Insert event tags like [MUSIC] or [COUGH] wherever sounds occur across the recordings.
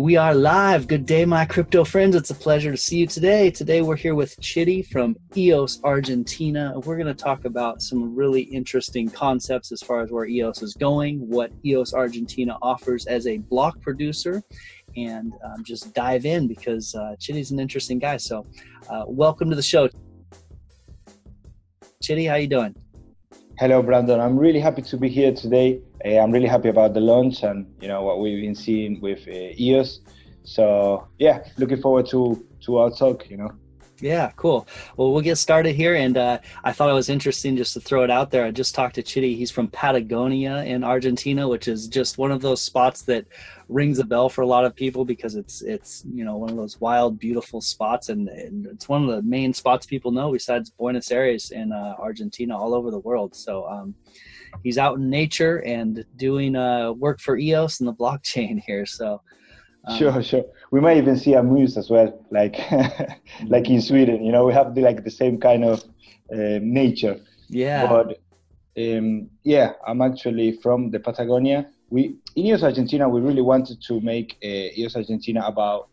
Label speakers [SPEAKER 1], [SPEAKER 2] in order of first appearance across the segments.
[SPEAKER 1] we are live. Good day, my crypto friends. It's a pleasure to see you today. Today, we're here with Chitty from EOS Argentina. We're going to talk about some really interesting concepts as far as where EOS is going, what EOS Argentina offers as a block producer, and um, just dive in because uh, Chitty's an interesting guy. So, uh, welcome to the show. Chitty, how you doing?
[SPEAKER 2] Hello, Brandon. I'm really happy to be here today. Uh, I'm really happy about the launch and you know what we've been seeing with uh, EOS. So yeah, looking forward to to our talk. You know.
[SPEAKER 1] Yeah, cool. Well, we'll get started here. And uh, I thought it was interesting just to throw it out there. I just talked to Chitty. He's from Patagonia in Argentina, which is just one of those spots that rings a bell for a lot of people because it's it's you know one of those wild, beautiful spots, and, and it's one of the main spots people know besides Buenos Aires in uh, Argentina, all over the world. So. Um, he's out in nature and doing uh, work for EOS and the blockchain [LAUGHS] here. So,
[SPEAKER 2] um, sure, sure. We might even see a moose as well, like [LAUGHS] like in Sweden. You know, we have the, like the same kind of uh, nature.
[SPEAKER 1] Yeah.
[SPEAKER 2] But um, yeah, I'm actually from the Patagonia. We in EOS Argentina, we really wanted to make uh, EOS Argentina about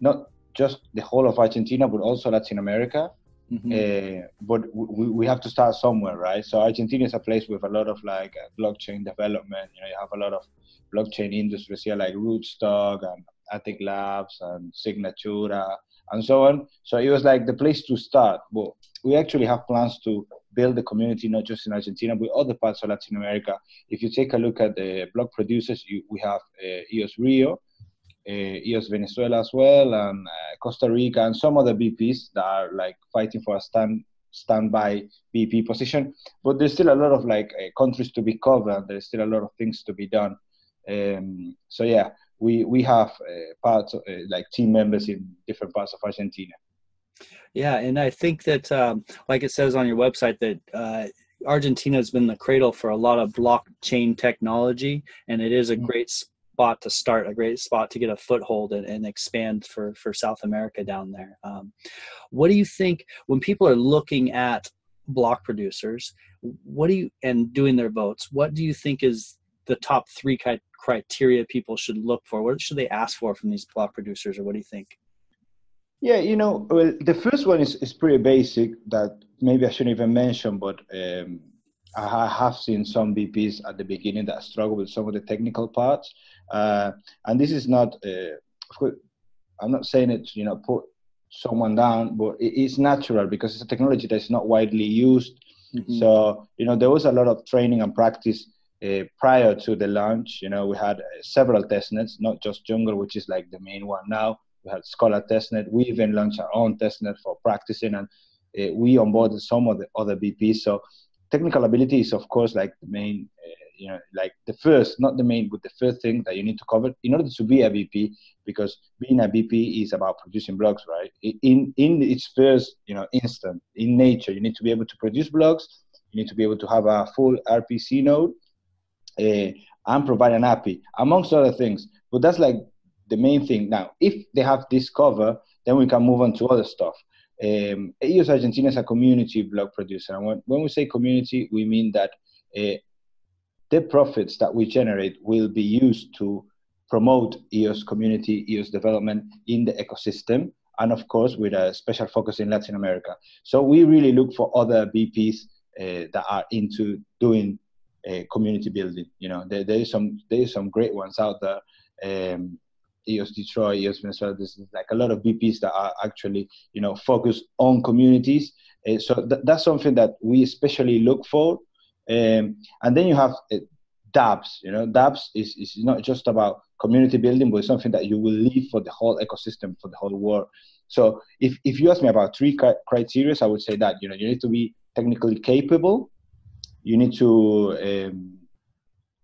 [SPEAKER 2] not just the whole of Argentina, but also Latin America. Mm-hmm. Uh, but we, we have to start somewhere, right? So Argentina is a place with a lot of like uh, blockchain development. You know, you have a lot of blockchain industries here, like Rootstock and Atix Labs and Signatura and so on. So it was like the place to start. But we actually have plans to build the community not just in Argentina, but other parts of Latin America. If you take a look at the block producers, you, we have uh, EOS Rio, uh, EOS Venezuela as well, and uh, Costa Rica, and some other BPs that are like fighting for a stand standby BP position. But there's still a lot of like uh, countries to be covered. There's still a lot of things to be done. Um, so yeah, we we have uh, parts of, uh, like team members in different parts of Argentina.
[SPEAKER 1] Yeah, and I think that, um, like it says on your website, that uh, Argentina has been the cradle for a lot of blockchain technology, and it is a mm-hmm. great spot to start, a great spot to get a foothold and, and expand for for South America down there. Um, what do you think when people are looking at block producers? What do you and doing their votes? What do you think is the top three criteria people should look for? What should they ask for from these block producers, or what do you think?
[SPEAKER 2] Yeah, you know, well, the first one is, is pretty basic that maybe I shouldn't even mention, but um, I have seen some BPs at the beginning that struggle with some of the technical parts. Uh, and this is not, uh, of course, I'm not saying it, you know, put someone down, but it is natural because it's a technology that's not widely used. Mm-hmm. So, you know, there was a lot of training and practice uh, prior to the launch. You know, we had uh, several testnets, not just Jungle, which is like the main one now. We had Scholar testnet. We even launched our own testnet for practicing, and uh, we onboarded some of the other BPs. So technical ability is of course like the main uh, you know like the first not the main but the first thing that you need to cover in order to be a bp because being a bp is about producing blocks right in in its first you know instant in nature you need to be able to produce blocks you need to be able to have a full rpc node uh, and provide an api amongst other things but that's like the main thing now if they have this cover then we can move on to other stuff um, EOS Argentina is a community block producer. And when, when we say community, we mean that uh, the profits that we generate will be used to promote EOS community, EOS development in the ecosystem, and of course, with a special focus in Latin America. So we really look for other BPs uh, that are into doing uh, community building. You know, there, there is some there is some great ones out there. Um, EOS Detroit, EOS Venezuela. There's like a lot of BPs that are actually, you know, focused on communities. Uh, so th- that's something that we especially look for. Um, and then you have uh, dApps. You know, dApps is, is not just about community building, but it's something that you will leave for the whole ecosystem, for the whole world. So if, if you ask me about three criteria, I would say that, you know, you need to be technically capable. You need to um,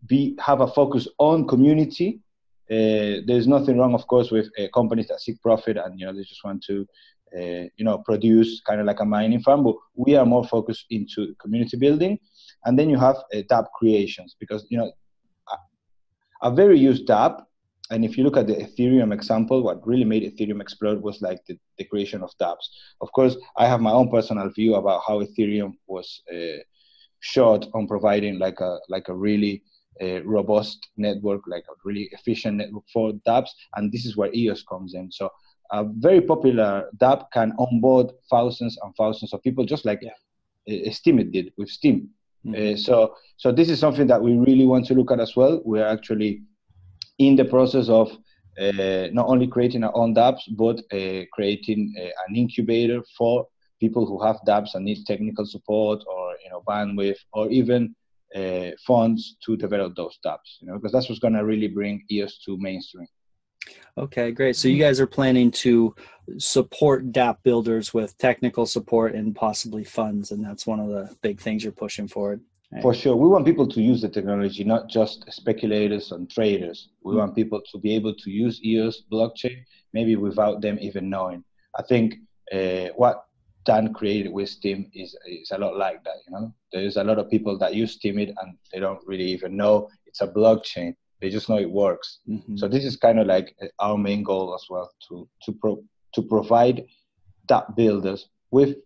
[SPEAKER 2] be have a focus on community uh, there's nothing wrong, of course, with uh, companies that seek profit and you know they just want to uh, you know produce kind of like a mining farm. But we are more focused into community building, and then you have uh, dApp creations because you know a, very used dApp. And if you look at the Ethereum example, what really made Ethereum explode was like the, the creation of dApps. Of course, I have my own personal view about how Ethereum was uh, short on providing like a like a really a robust network, like a really efficient network for dApps, and this is where EOS comes in. So a very popular dApp can onboard thousands and thousands of people, just like yeah. Steemit did with Steem. Mm-hmm. Uh, so, so this is something that we really want to look at as well. We are actually in the process of uh, not only creating our own dApps, but uh, creating uh, an incubator for people who have dApps and need technical support or you know bandwidth or even uh, funds to develop those dApps. You know, because that's what's going to really bring EOS to mainstream.
[SPEAKER 1] Okay, great. So you guys are planning to support DApp builders with technical support and possibly funds, and that's one of the big things you're pushing forward.
[SPEAKER 2] Right? For sure, we want people to use the technology, not just speculators and traders. We mm-hmm. want people to be able to use EOS blockchain, maybe without them even knowing. I think uh, what Dan created with Steem is is a lot like that. You know, there's a lot of people that use Steemit and they don't really even know it's a blockchain they just know it works. Mm-hmm. So this is kind of like our main goal as well to to pro, to provide that builders with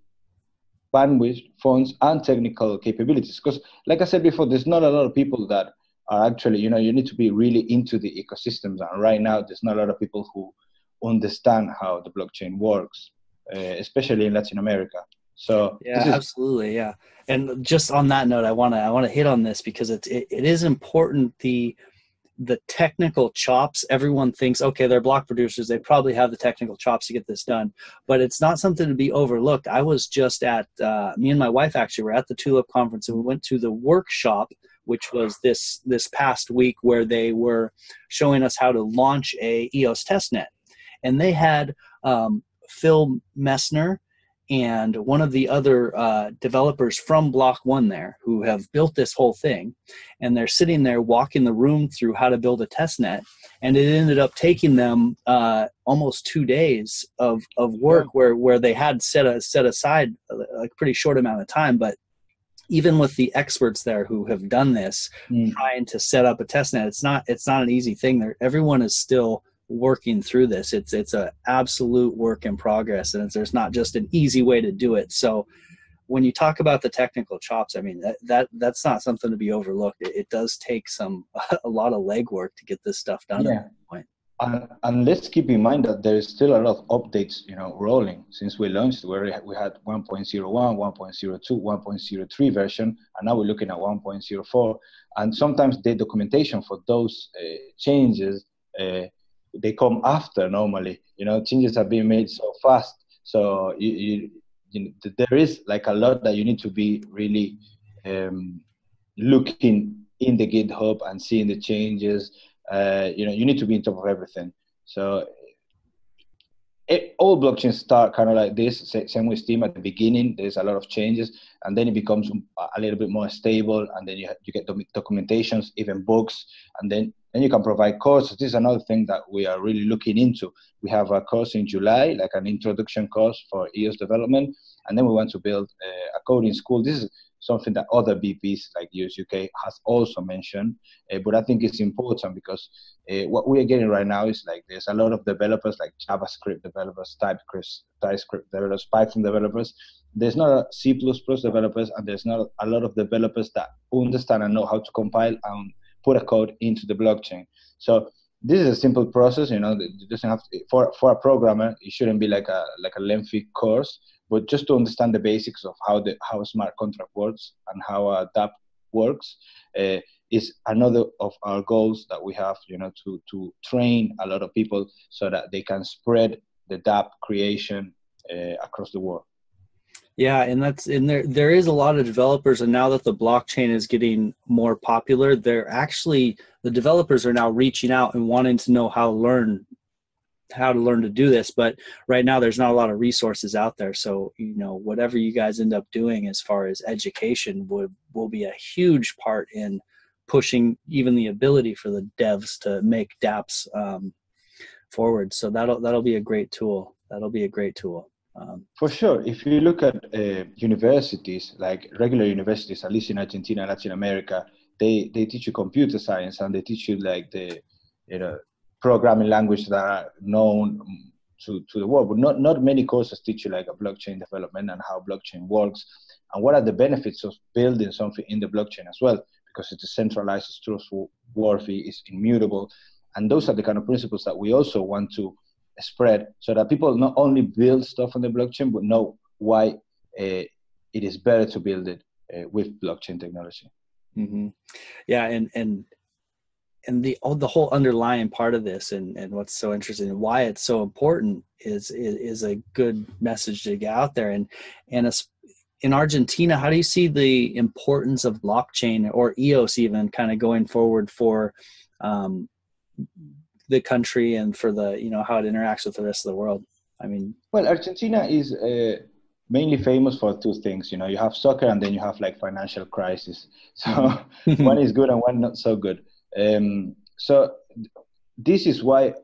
[SPEAKER 2] bandwidth, funds, and technical capabilities. Because, like I said before, there's not a lot of people that are actually, you know, you need to be really into the ecosystems. And right now, there's not a lot of people who understand how the blockchain works, uh, especially in Latin America. So
[SPEAKER 1] yeah, is- absolutely, yeah. And just on that note, I want to I want to hit on this because it's it, it is important the the technical chops everyone thinks okay they're block producers they probably have the technical chops to get this done but it's not something to be overlooked i was just at uh, me and my wife actually were at the tulip conference and we went to the workshop which was this this past week where they were showing us how to launch a eos testnet and they had um, phil mesnier and one of the other uh, developers from Block One there who have built this whole thing, and they're sitting there walking the room through how to build a test net, and it ended up taking them uh, almost two days of, of work yeah. where, where they had set a, set aside a, a pretty short amount of time, but even with the experts there who have done this, mm. trying to set up a test net, it's not it's not an easy thing. There, everyone is still working through this. It's it's a absolute work in progress, and there's not just an easy way to do it. So when you talk about the technical chops, I mean that, that that's not something to be overlooked. It, it does take some [LAUGHS] a lot of legwork to get this stuff done. Yeah.
[SPEAKER 2] And, and, let's keep in mind that there is still a lot of updates, you know, rolling since we launched. Where we had 1.01, 1.02, 1.03 version, and now we're looking at 1.04. And sometimes the documentation for those uh, changes uh, they come after normally. You know, changes are being made so fast. So you, you, you know, there is like a lot that you need to be really um, looking in the GitHub and seeing the changes. Uh, you know, you need to be on top of everything. So it, all blockchains start kind of like this. Same with Steem at the beginning. There's a lot of changes, and then it becomes a little bit more stable, and then you you get documentations, even books, and then then you can provide courses. This is another thing that we are really looking into. We have a course in July, like an introduction course for EOS development, and then we want to build a, a coding school. This is something that other BPs like EOS UK has also mentioned, uh, but I think it's important because uh, what we are getting right now is like there's a lot of developers like JavaScript developers, TypeScript, TypeScript developers, Python developers. There's not a C++ developers, and there's not a lot of developers that understand and know how to compile and put a code into the blockchain. So this is a simple process. You know, it doesn't have to, for for a programmer. It shouldn't be like a like a lengthy course, but just to understand the basics of how the how a smart contract works and how a dApp works uh, is another of our goals that we have. You know, to to train a lot of people so that they can spread the dApp creation uh, across the world.
[SPEAKER 1] Yeah, and that's and there there is a lot of developers, and now that the blockchain is getting more popular, they're actually the developers are now reaching out and wanting to know how to learn how to learn to do this. But right now, there's not a lot of resources out there. So you know, whatever you guys end up doing as far as education would will be a huge part in pushing even the ability for the devs to make DApps um, forward. So that'll that'll be a great tool. That'll be a great tool.
[SPEAKER 2] Um, For sure, if you look at uh, universities, like regular universities, at least in Argentina, Latin America, they, they teach you computer science and they teach you like the you know programming language that are known to, to the world. But not, not many courses teach you like a blockchain development and how blockchain works and what are the benefits of building something in the blockchain as well. because it's decentralized, it's trustworthy, it's immutable. And those are the kind of principles that we also want to spread so that people not only build stuff on the blockchain, but know why uh, it is better to build it uh, with blockchain technology.
[SPEAKER 1] Mm-hmm. Yeah, and and and the the whole underlying part of this and and what's so interesting and why it's so important is is, is a good message to get out there and and a, in Argentina, how do you see the importance of blockchain or EOS even kind of going forward for um, the country and for the you know how it interacts with the rest of the world? I mean,
[SPEAKER 2] well, Argentina is uh, mainly famous for two things. You know, you have soccer and then you have like financial crisis. [LAUGHS] So [LAUGHS] one is good and one not so good. Um, so this is why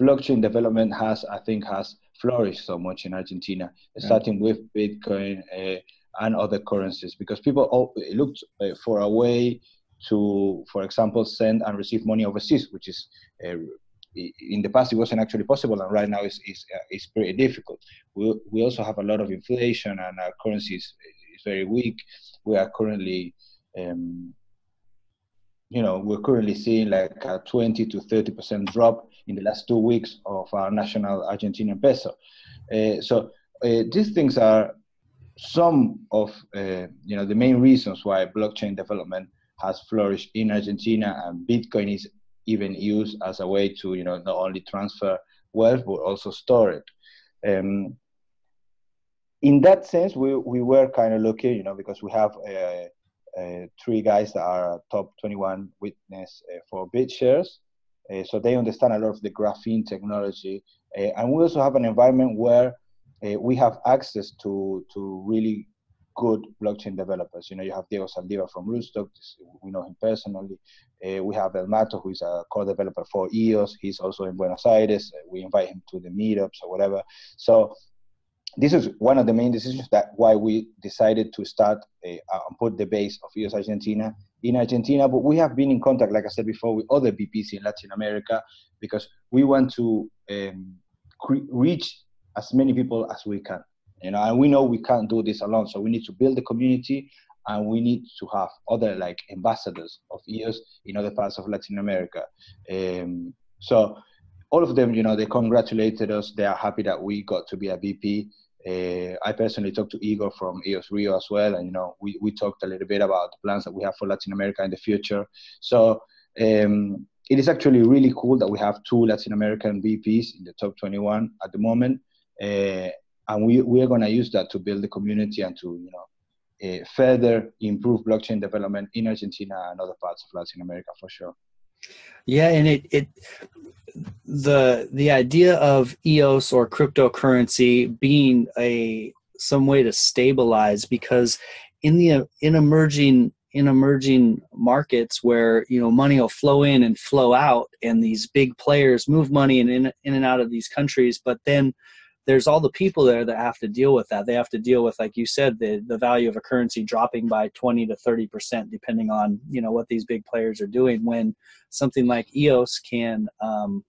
[SPEAKER 2] blockchain development has, I think, has flourished so much in Argentina, yeah. starting with Bitcoin uh, and other currencies, because people all, looked uh, for a way to, for example, send and receive money overseas, which is uh, in the past it wasn't actually possible, and right now it's it's, uh, it's pretty difficult. We we also have a lot of inflation, and our currency is, is very weak. We are currently um, you know, we're currently seeing like a 20 to 30% drop in the last two weeks of our national Argentinian peso. Uh, so uh, these things are some of, uh, you know, the main reasons why blockchain development has flourished in Argentina and Bitcoin is even used as a way to, you know, not only transfer wealth, but also store it. Um, in that sense, we, we were kind of lucky, you know, because we have a, uh, three guys that are top 21 witness uh, for BitShares. Uh, so they understand a lot of the graphene technology. and we also have an environment where we have access to, to really good blockchain developers. You know, you have Diego Zaldivar from Rootstock. We know him personally. Uh, we have El Mato, who is a core developer for EOS. He's also in Buenos Aires. Uh, we invite him to the meetups or whatever. So this is one of the main decisions that why we decided to start a, uh, put the base of EOS Argentina in Argentina. But we have been in contact, like I said before, with other BPs in Latin America because we want to um, cre- reach as many people as we can. You know, and we know we can't do this alone, so we need to build the community, and we need to have other like ambassadors of EOS in other parts of Latin America. Um, so all of them, you know, they congratulated us. They are happy that we got to be a BP. Uh, I personally talked to Igor from EOS Rio as well, and you know, we, we talked a little bit about the plans that we have for Latin America in the future. So um, it is actually really cool that we have two Latin American BPs in the top 21 at the moment, uh, and we we are going to use that to build the community and to you know uh, further improve blockchain development in Argentina and other parts of Latin America for sure.
[SPEAKER 1] Yeah, and it it the the idea of EOS or cryptocurrency being a some way to stabilize because in the in emerging in emerging markets where you know money will flow in and flow out and these big players move money in in, in and out of these countries but then there's all the people there that have to deal with that. They have to deal with, like you said, the the value of a currency dropping by 20 to 30 percent, depending on you know what these big players are doing. When something like EOS can um,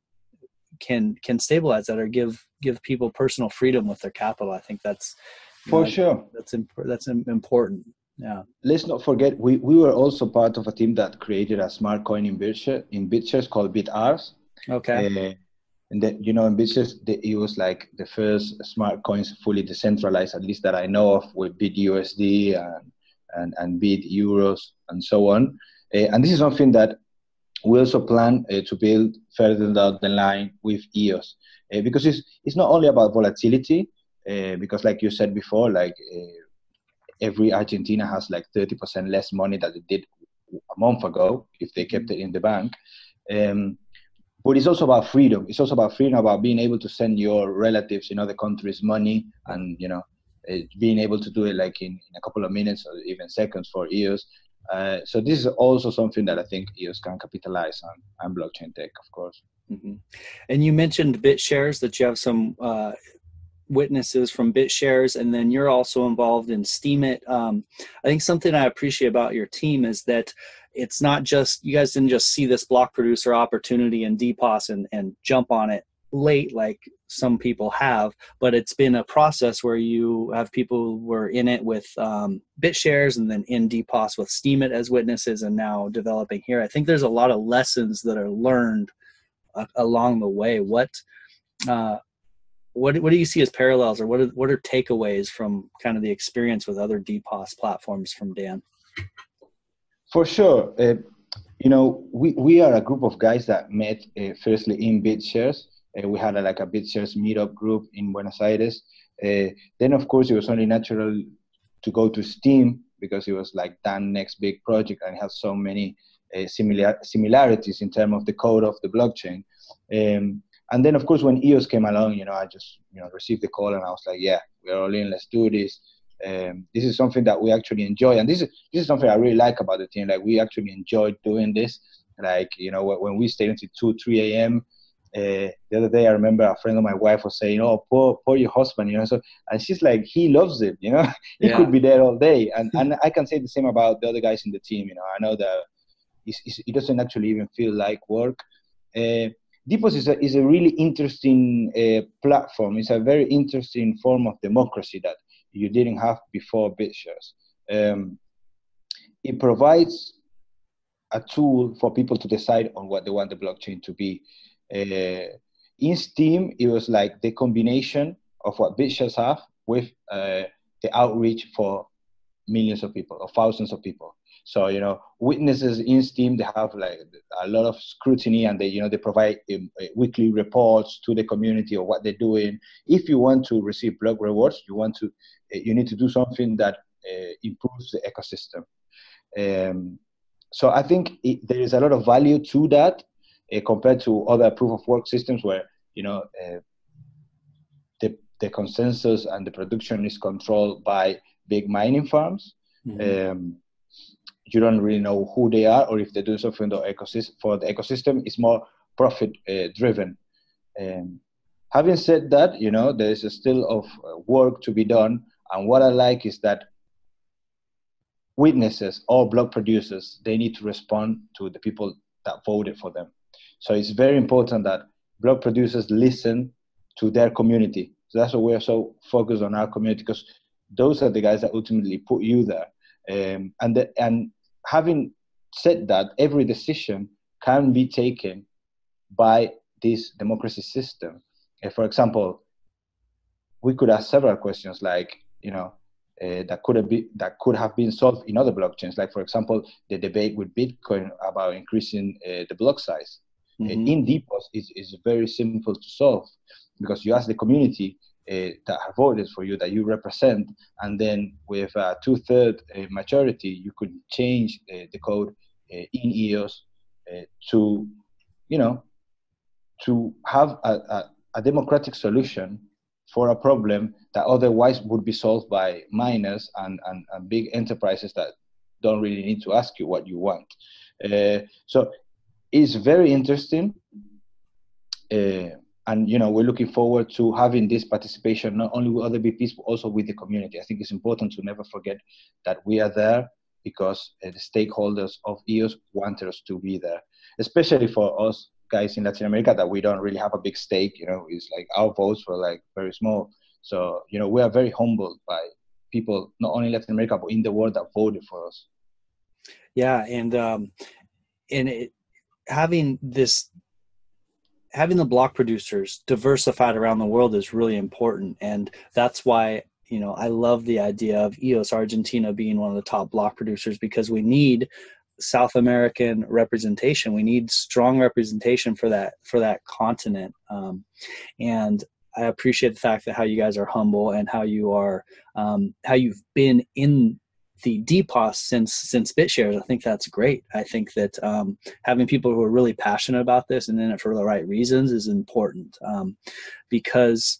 [SPEAKER 1] can can stabilize that or give give people personal freedom with their capital, I think that's
[SPEAKER 2] for know, sure
[SPEAKER 1] that's imp- that's important. Yeah.
[SPEAKER 2] Let's not forget we, we were also part of a team that created a smart coin in BitShares in BitShares called BitArs.
[SPEAKER 1] Okay. Uh,
[SPEAKER 2] and that you know in BitShares it was like the first smart coins fully decentralized at least that i know of with BitUSD and and, and bit euros and so on. Uh, and this is something that we also plan uh, to build further down the line with eos uh, because it's it's not only about volatility because like you said before like every argentina has like 30% less money that it did a month ago if they kept it in the bank. Um, but it's also about freedom. It's also about freedom, about being able to send your relatives in other countries money, and you know, uh, being able to do it like in, in, a couple of minutes or even seconds for EOS. Uh, so this is also something that I think EOS can capitalize on, and blockchain tech, of course.
[SPEAKER 1] Mm-hmm. And you mentioned BitShares that you have some uh, witnesses from BitShares, and then you're also involved in Steemit. Um, I think something I appreciate about your team is that it's not just you guys didn't just see this block producer opportunity in DPoS and, and jump on it late like some people have, but it's been a process where you have people who were in it with um, BitShares and then in DPoS with Steemit as witnesses and now developing here. I think there's a lot of lessons that are learned uh, along the way. What uh, what what do you see as parallels or what are, what are takeaways from kind of the experience with other DPoS platforms from Dan?
[SPEAKER 2] For sure. Uh, you know, we, we are a group of guys that met uh, firstly in BitShares. Uh, we had a, like a BitShares meetup group in Buenos Aires. Uh, then, of course, it was only natural to go to Steem because it was like Dan next big project and has so many uh, similar similarities in terms of the code of the blockchain. Um, and then, of course, when EOS came along, you know, I just you know received the call and I was like, yeah, we're all in. Let's do this. Um, this is something that we actually enjoy, and this is this is something I really like about the team. Like we actually enjoy doing this. Like you know, when we stay until two, three a.m. Uh, the other day, I remember a friend of my wife was saying, "Oh, poor, poor your husband," you know. So, and she's like, "He loves it, you know. [LAUGHS] he yeah. could be there all day." And and I can say the same about the other guys in the team. You know, I know that it doesn't actually even feel like work. Uh, is a, is a really interesting uh, platform. It's a very interesting form of democracy that you didn't have before BitShares. Um, it provides a tool for people to decide on what they want the blockchain to be. Uh, in Steem, it was like the combination of what BitShares have with uh, the outreach for millions of people or thousands of people. So you know, witnesses in STEEM they have like a lot of scrutiny, and they you know they provide um, uh, weekly reports to the community of what they're doing. If you want to receive block rewards, you want to uh, you need to do something that uh, improves the ecosystem. Um, so I think it, there is a lot of value to that uh, compared to other proof of work systems where you know uh, the the consensus and the production is controlled by big mining farms. Mm-hmm. Um, you don't really know who they are or if they do something for the ecosystem. For the ecosystem, it's more profit uh, driven. Um, having said that, you know there is still of uh, work to be done, and what I like is that witnesses or block producers they need to respond to the people that voted for them. So it's very important that block producers listen to their community. So that's why we're so focused on our community because those are the guys that ultimately put you there. Um, and the, and having said that, every decision can be taken by this democracy system. Uh, for example, we could ask several questions like, you know, uh, that could have been that could have been solved in other blockchains. Like, for example, the debate with Bitcoin about increasing uh, the block size. Mm-hmm. in DPoS is is very simple to solve because you ask the community uh, that have voted for you that you represent, and then with a two-third uh, majority, you could change uh, the code uh, in EOS uh, to, you know, to have a, a, a, democratic solution for a problem that otherwise would be solved by miners and, and, and big enterprises that don't really need to ask you what you want. Uh, so it's very interesting. Uh, and you know we're looking forward to having this participation not only with other BPs but also with the community. I think it's important to never forget that we are there because uh, the stakeholders of EOS wanted us to be there, especially for us guys in Latin America that we don't really have a big stake. You know, it's like our votes were like very small. So you know we are very humbled by people not only in Latin America but in the world that voted for us.
[SPEAKER 1] Yeah, and um, and it, having this having the block producers diversified around the world is really important. And that's why you know i love the idea of eos argentina being one of the top block producers because we need south american representation. We need strong representation for that for that continent. Um, and i appreciate the fact that how you guys are humble and how you are um, how you've been in the DPoS since since BitShares. I think that's great. I think that um, having people who are really passionate about this and in it for the right reasons is important um, because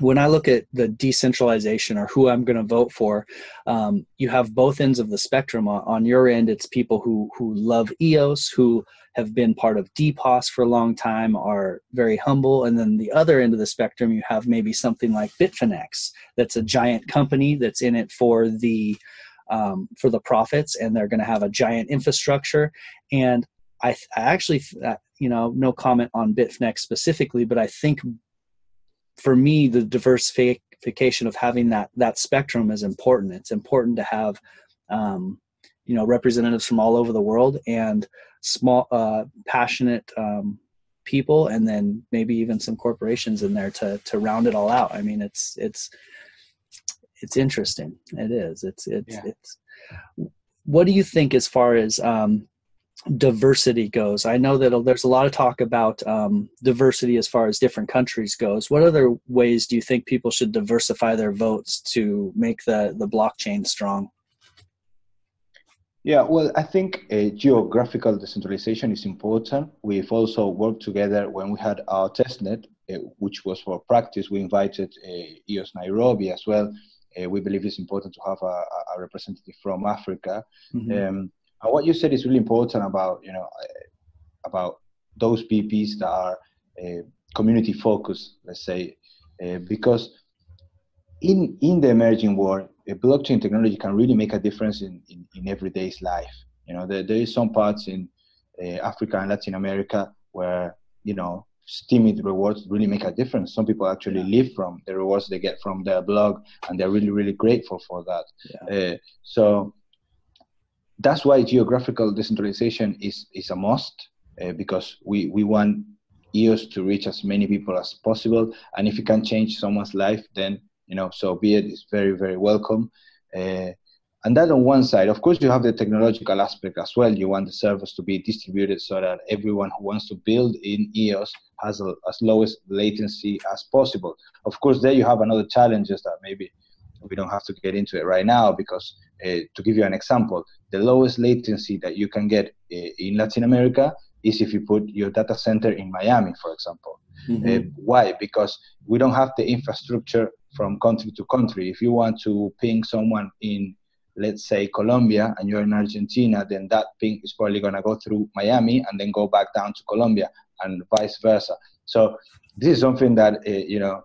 [SPEAKER 1] when I look at the decentralization or who I'm going to vote for, um, you have both ends of the spectrum. On, your end, it's people who who love EOS, who have been part of DPoS for a long time, are very humble, and then the other end of the spectrum, you have maybe something like Bitfinex, that's a giant company that's in it for the um, for the profits and they're going to have a giant infrastructure and I, I actually, uh, you know, no comment on Bitfinex specifically, but I think for me, the diversification of having that that spectrum is important. It's important to have, um, you know, representatives from all over the world and small, uh, passionate um, people, and then maybe even some corporations in there to to round it all out. I mean, it's it's it's interesting. It is. It's it's yeah. it's. What do you think as far as um, diversity goes? I know that there's a lot of talk about um, diversity as far as different countries goes. What other ways do you think people should diversify their votes to make the the blockchain strong?
[SPEAKER 2] Yeah, well, I think uh, geographical decentralization is important. We've also worked together when we had our testnet, uh, which was for practice. We invited uh, EOS Nairobi as well. Uh, we believe it's important to have a, a representative from Africa. Mm-hmm. Um, and what you said is really important about you know uh, about those BPs that are uh, community focused, let's say, because in in the emerging world, blockchain technology can really make a difference in, in, in everyday's life. You know, there, there is some parts in uh, Africa and Latin America where, you know, steamy rewards really make a difference. Some people actually yeah. live from the rewards they get from their blog, and they're really, really grateful for that. Yeah. Uh, so that's why geographical decentralization is, is a must uh, because we, we want EOS to reach as many people as possible. And if it can change someone's life, then you know, so be it. it is very, very welcome. Uh, and that on one side, of course, you have the technological aspect as well. You want the servers to be distributed so that everyone who wants to build in EOS has a, as lowest latency as possible. Of course, there you have another challenges that maybe we don't have to get into it right now because uh, to give you an example, the lowest latency that you can get uh, in Latin America is if you put your data center in Miami, for example. Mm-hmm. Uh, why? Because we don't have the infrastructure from country to country. If you want to ping someone in, let's say, Colombia, and you're in Argentina, then that ping is probably going to go through Miami and then go back down to Colombia, and vice versa. So this is something that uh, you know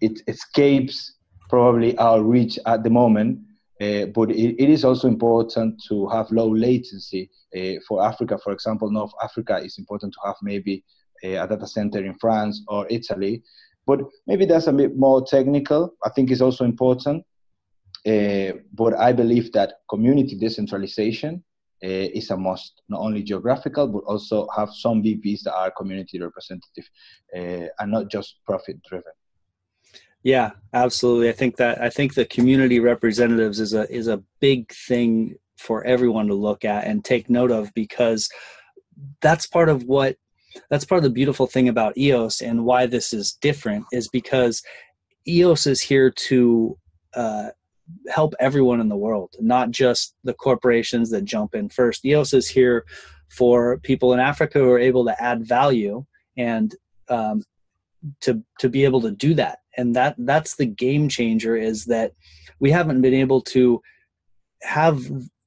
[SPEAKER 2] it escapes probably our reach at the moment. Uh, but it, it is also important to have low latency uh, for Africa. For example, North Africa is important to have maybe uh, a data center in France or Italy but maybe that's a bit more technical. I think it's also important. Uh, but I believe that community decentralization uh, is a must, not only geographical, but also have some BPs that are community representative uh, and not just profit driven.
[SPEAKER 1] Yeah, absolutely. I think that I think the community representatives is a is a big thing for everyone to look at and take note of because that's part of what that's part of the beautiful thing about EOS and why this is different is because EOS is here to uh, help everyone in the world, not just the corporations that jump in first. EOS is here for people in Africa who are able to add value and um, to to be able to do that. And that that's the game changer is that we haven't been able to have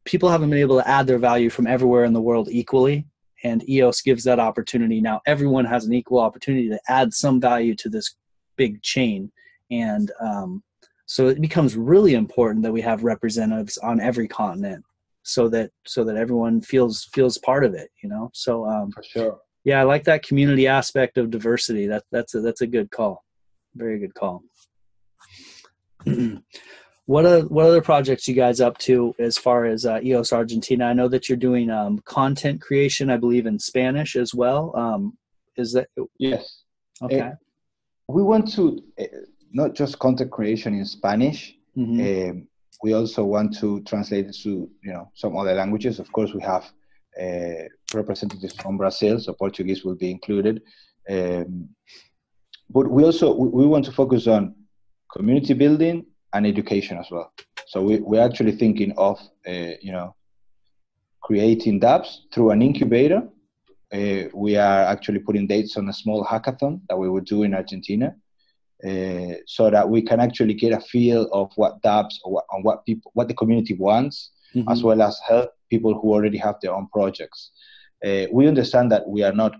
[SPEAKER 1] people haven't been able to add their value from everywhere in the world equally and EOS gives that opportunity. Now everyone has an equal opportunity to add some value to this big chain, and um, so it becomes really important that we have representatives on every continent, so that so that everyone feels feels part of it. You know, so um,
[SPEAKER 2] for sure.
[SPEAKER 1] Yeah, I like that community aspect of diversity. That that's a, that's a good call. Very good call. [CLEARS THROAT] what are what other projects you guys up to as far as uh, EOS Argentina? I know that you're doing um, content creation, I believe, in Spanish as well. Um, is that
[SPEAKER 2] yes?
[SPEAKER 1] Okay. Uh,
[SPEAKER 2] we want to uh, not just content creation in Spanish. Mm-hmm. Um, we also want to translate it to you know some other languages. Of course, we have uh, representatives from Brazil, so Portuguese will be included. Um, but we also we want to focus on community building and education as well. So we, we're actually thinking of, uh, you know, creating dApps through an incubator. Uh, we are actually putting dates on a small hackathon that we will do in Argentina, uh, so that we can actually get a feel of what dApps or what, on what people, what the community wants, mm-hmm. as well as help people who already have their own projects. Uh, we understand that we are not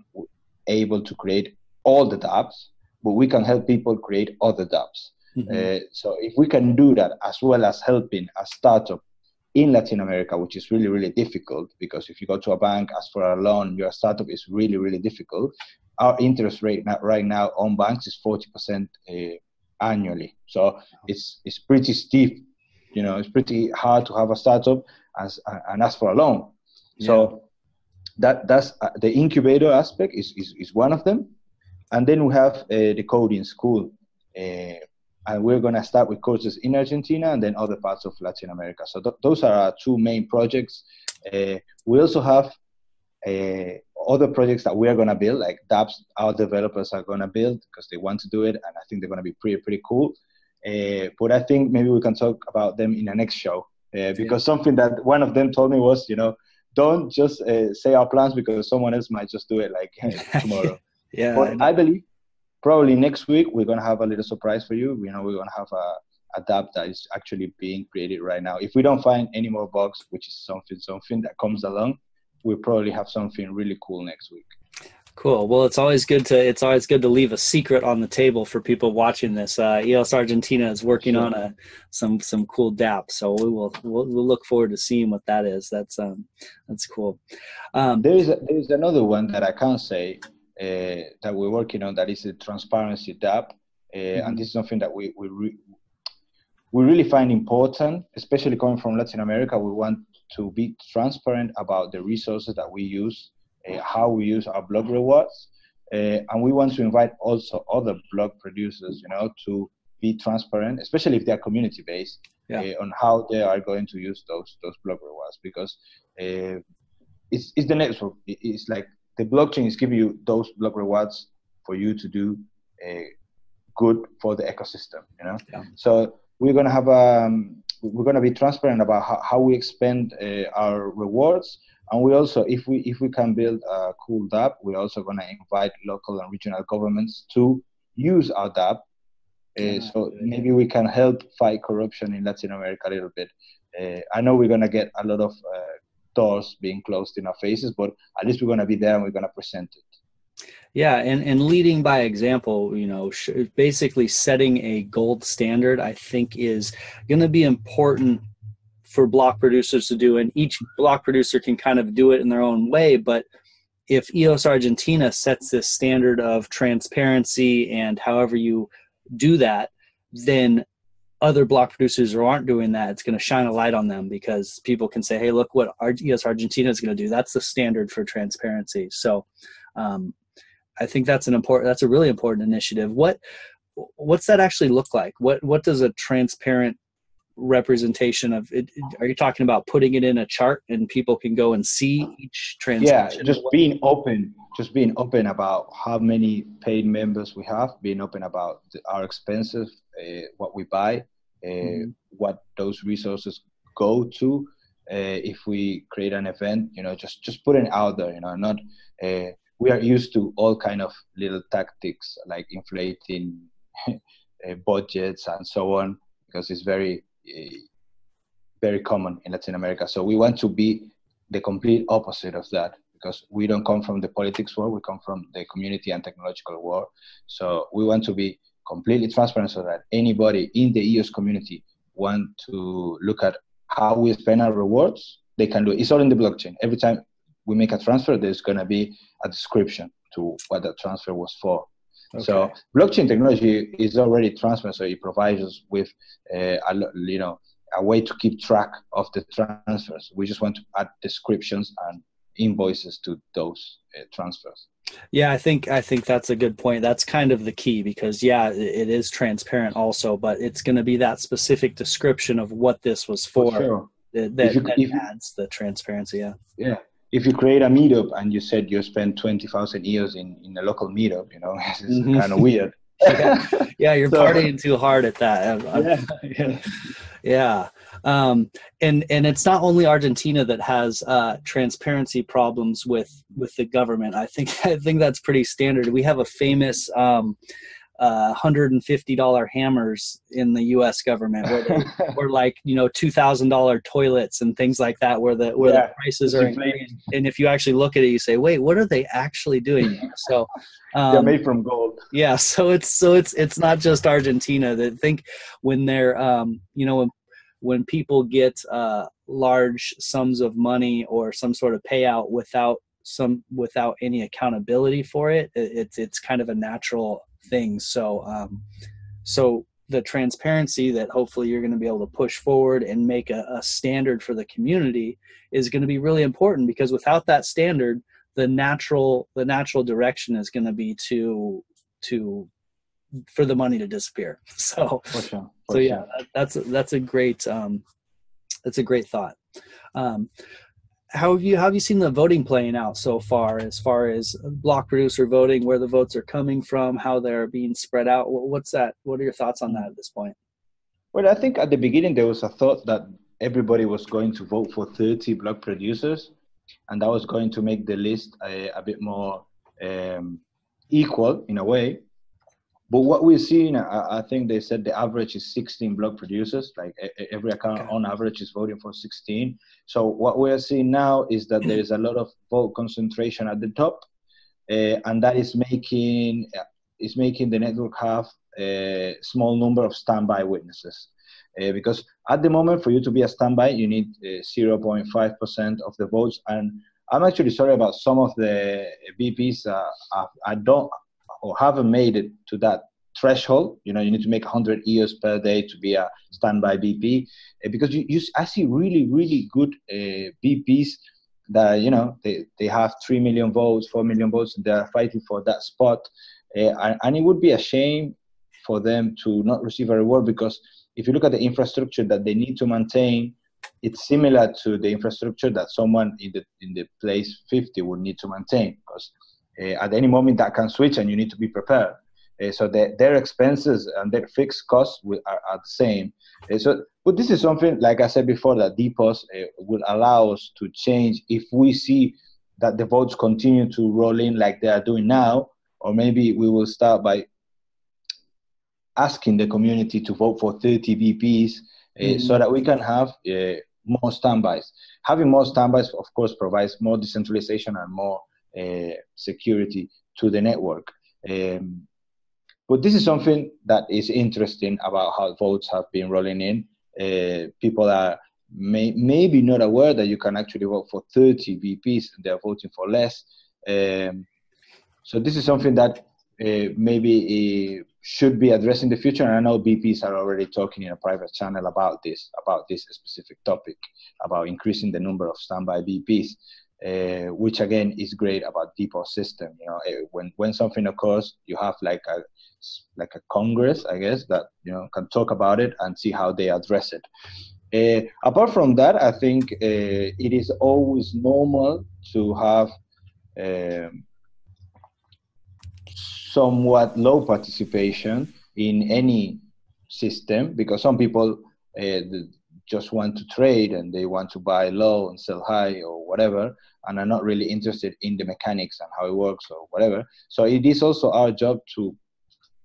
[SPEAKER 2] able to create all the dApps, but we can help people create other dApps. Mm-hmm. Uh, so if we can do that as well as helping a startup in Latin America, which is really, really difficult because if you go to a bank, ask for a loan, your startup is really, really difficult. Our interest rate now, right now on banks is 40% uh, annually. So it's, it's pretty steep. You know, it's pretty hard to have a startup as, and ask for a loan. Yeah. So that that's uh, the incubator aspect is, is, is one of them. And then we have uh, the coding school. Uh, and we're going to start with courses in Argentina and then other parts of Latin America. So th- those are our two main projects. Uh, we also have other projects that we are going to build, like dApps our developers are going to build because they want to do it, and I think they're going to be pretty pretty cool. Uh, but I think maybe we can talk about them in the next show uh, because yeah. something that one of them told me was, you know, don't just uh, say our plans because someone else might just do it like [LAUGHS] tomorrow. [LAUGHS]
[SPEAKER 1] yeah,
[SPEAKER 2] but I, I believe probably next week we're gonna have a little surprise for you. You know, we're gonna have a a dApp that is actually being created right now. If we don't find any more bugs, which is something something that comes along, we'll probably have something really cool next week.
[SPEAKER 1] Cool. Well, it's always good to it's always good to leave a secret on the table for people watching this. Uh, EOS Argentina is working sure. on a some some cool dApp, so we will we'll, we'll, look forward to seeing what that is. That's um that's cool.
[SPEAKER 2] Um, there is a, there is another one that I can't say uh, that we're working on that is a transparency dApp, uh, mm-hmm. and this is something that we we, re- we really find important, especially coming from Latin America. We want to be transparent about the resources that we use, uh, how we use our block rewards, uh, and we want to invite also other block producers, you know, to be transparent, especially if they're community based, yeah. uh, on how they are going to use those those block rewards because uh, it's it's the network. It's like the blockchain is giving you those block rewards for you to do a good for the ecosystem you know yeah. so we're going to have um, we're going to be transparent about how, how we expend uh, our rewards. And we also if we if we can build a cool dApp we're also going to invite local and regional governments to use our dApp. Uh, yeah, so maybe we can help fight corruption in latin america a little bit. Uh, i know we're going to get a lot of uh, doors being closed in our faces, but at least we're going to be there and we're going to present it.
[SPEAKER 1] Yeah, and, and leading by example, you know, basically setting a gold standard, I think is going to be important for block producers to do. And each block producer can kind of do it in their own way. But if EOS Argentina sets this standard of transparency and however you do that, then other block producers who aren't doing that, it's going to shine a light on them because people can say, "Hey, look what EOS Argentina is going to do." That's the standard for transparency. So, um, I think that's an important, that's a really important initiative. What what's that actually look like? What what does a transparent representation of it? Are you talking about putting it in a chart and people can go and see each transaction?
[SPEAKER 2] Yeah, just being open, just being open about how many paid members we have, being open about the, our expenses, uh, what we buy, uh, mm-hmm. what those resources go to. Uh, if we create an event, you know, just just putting it out there, you know, not. We are used to all kind of little tactics like inflating [LAUGHS] eh, budgets and so on because it's very eh, very common in Latin America. So we want to be the complete opposite of that because we don't come from the politics world, we come from the community and technological world. So we want to be completely transparent so that anybody in the EOS community want to look at how we spend our rewards, they can do it. It's all in the blockchain. Every time we make a transfer, there's going to be a description to what the transfer was for. Okay. So blockchain technology is already transparent, so it provides us with uh, a, you know a way to keep track of the transfers. We just want to add descriptions and invoices to those uh, transfers.
[SPEAKER 1] Yeah, I think I think that's a good point. That's kind of the key because yeah, it is transparent also, but it's going to be that specific description of what this was for, for sure. that, that, you, that adds the transparency. Yeah.
[SPEAKER 2] Yeah. If you create a meetup and you said you spent twenty thousand years in in a local meetup, you know, [LAUGHS] it's mm-hmm. kind of weird. [LAUGHS]
[SPEAKER 1] yeah. yeah, you're [LAUGHS] so, partying too hard at that. yeah. yeah. yeah um, and and it's not only Argentina that has uh, transparency problems with with the government. I think I think that's pretty standard. We have a famous um, uh, $150 hammers in the U.S. government, where they [LAUGHS] were like you know two thousand dollar toilets and things like that, where the where yeah, the prices are. And if you actually look at it, you say, "Wait, what are they actually doing?" So
[SPEAKER 2] um, they're made from gold.
[SPEAKER 1] Yeah, [LAUGHS] so it's so it's it's not just Argentina that think when they're um, you know when when people get uh, large sums of money or some sort of payout without some without any accountability for it. It's it's kind of a natural thing. So um, so the transparency that hopefully you're going to be able to push forward and make a, a standard for the community is going to be really important because without that standard the natural the natural direction is going to be to to for the money to disappear. [LAUGHS] So
[SPEAKER 2] for sure,
[SPEAKER 1] for so yeah that's that's a great um that's a great thought. Um how have you how have you seen the voting playing out so far as far as block producer voting where the votes are coming from how they're being spread out? What's that what are your thoughts on that at this point?
[SPEAKER 2] Well i think at the beginning there was a thought that everybody was going to vote for 30 block producers and that was going to make the list a, a bit more um, equal in a way but what we're seeing, I, I, think they said the average is 16 block producers. Like every account okay. on average is voting for 16. So what we're seeing now is that there is a lot of vote concentration at the top, uh, and that is making is making the network have a small number of standby witnesses. Uh, because at the moment, for you to be a standby, you need 0.5% uh, of the votes. And I'm actually sorry about some of the BPs. Uh, I, I don't or haven't made it to that threshold. You know, you need to make 100 EOS per day to be a standby BP uh, because you, you, I see really, really good uh, BPs that, you know, they, they have 3 million votes, 4 million votes, and they're fighting for that spot. Uh, and, it would be a shame for them to not receive a reward because if you look at the infrastructure that they need to maintain, it's similar to the infrastructure that someone in the in the place 50 would need to maintain because at any moment that can switch and you need to be prepared. Uh, so the, their expenses and their fixed costs will, are, are, the same. Uh, so, but this is something, like I said before, that DPoS uh, will allow us to change if we see that the votes continue to roll in like they are doing now, or maybe we will start by asking the community to vote for 30 BPs uh, mm-hmm. so that we can have uh, more standbys. Having more standbys, of course, provides more decentralization and more uh, security to the network. Um, but this is something that is interesting about how votes have been rolling in. Uh, people are may, maybe not aware that you can actually vote for 30 BPs and they're voting for less. Um, so this is something that uh, maybe uh, should be addressed in the future. And I know BPs are already talking in a private channel about this, about this specific topic, about increasing the number of standby BPs uh, which again is great about DPoS system. You know, eh, when when something occurs, you have like a like a congress, I guess, that you know can talk about it and see how they address it. Uh, apart from that, I think uh, it is always normal to have um, somewhat low participation in any system because some people uh, just want to trade and they want to buy low and sell high or whatever and are not really interested in the mechanics and how it works or whatever. So it is also our job to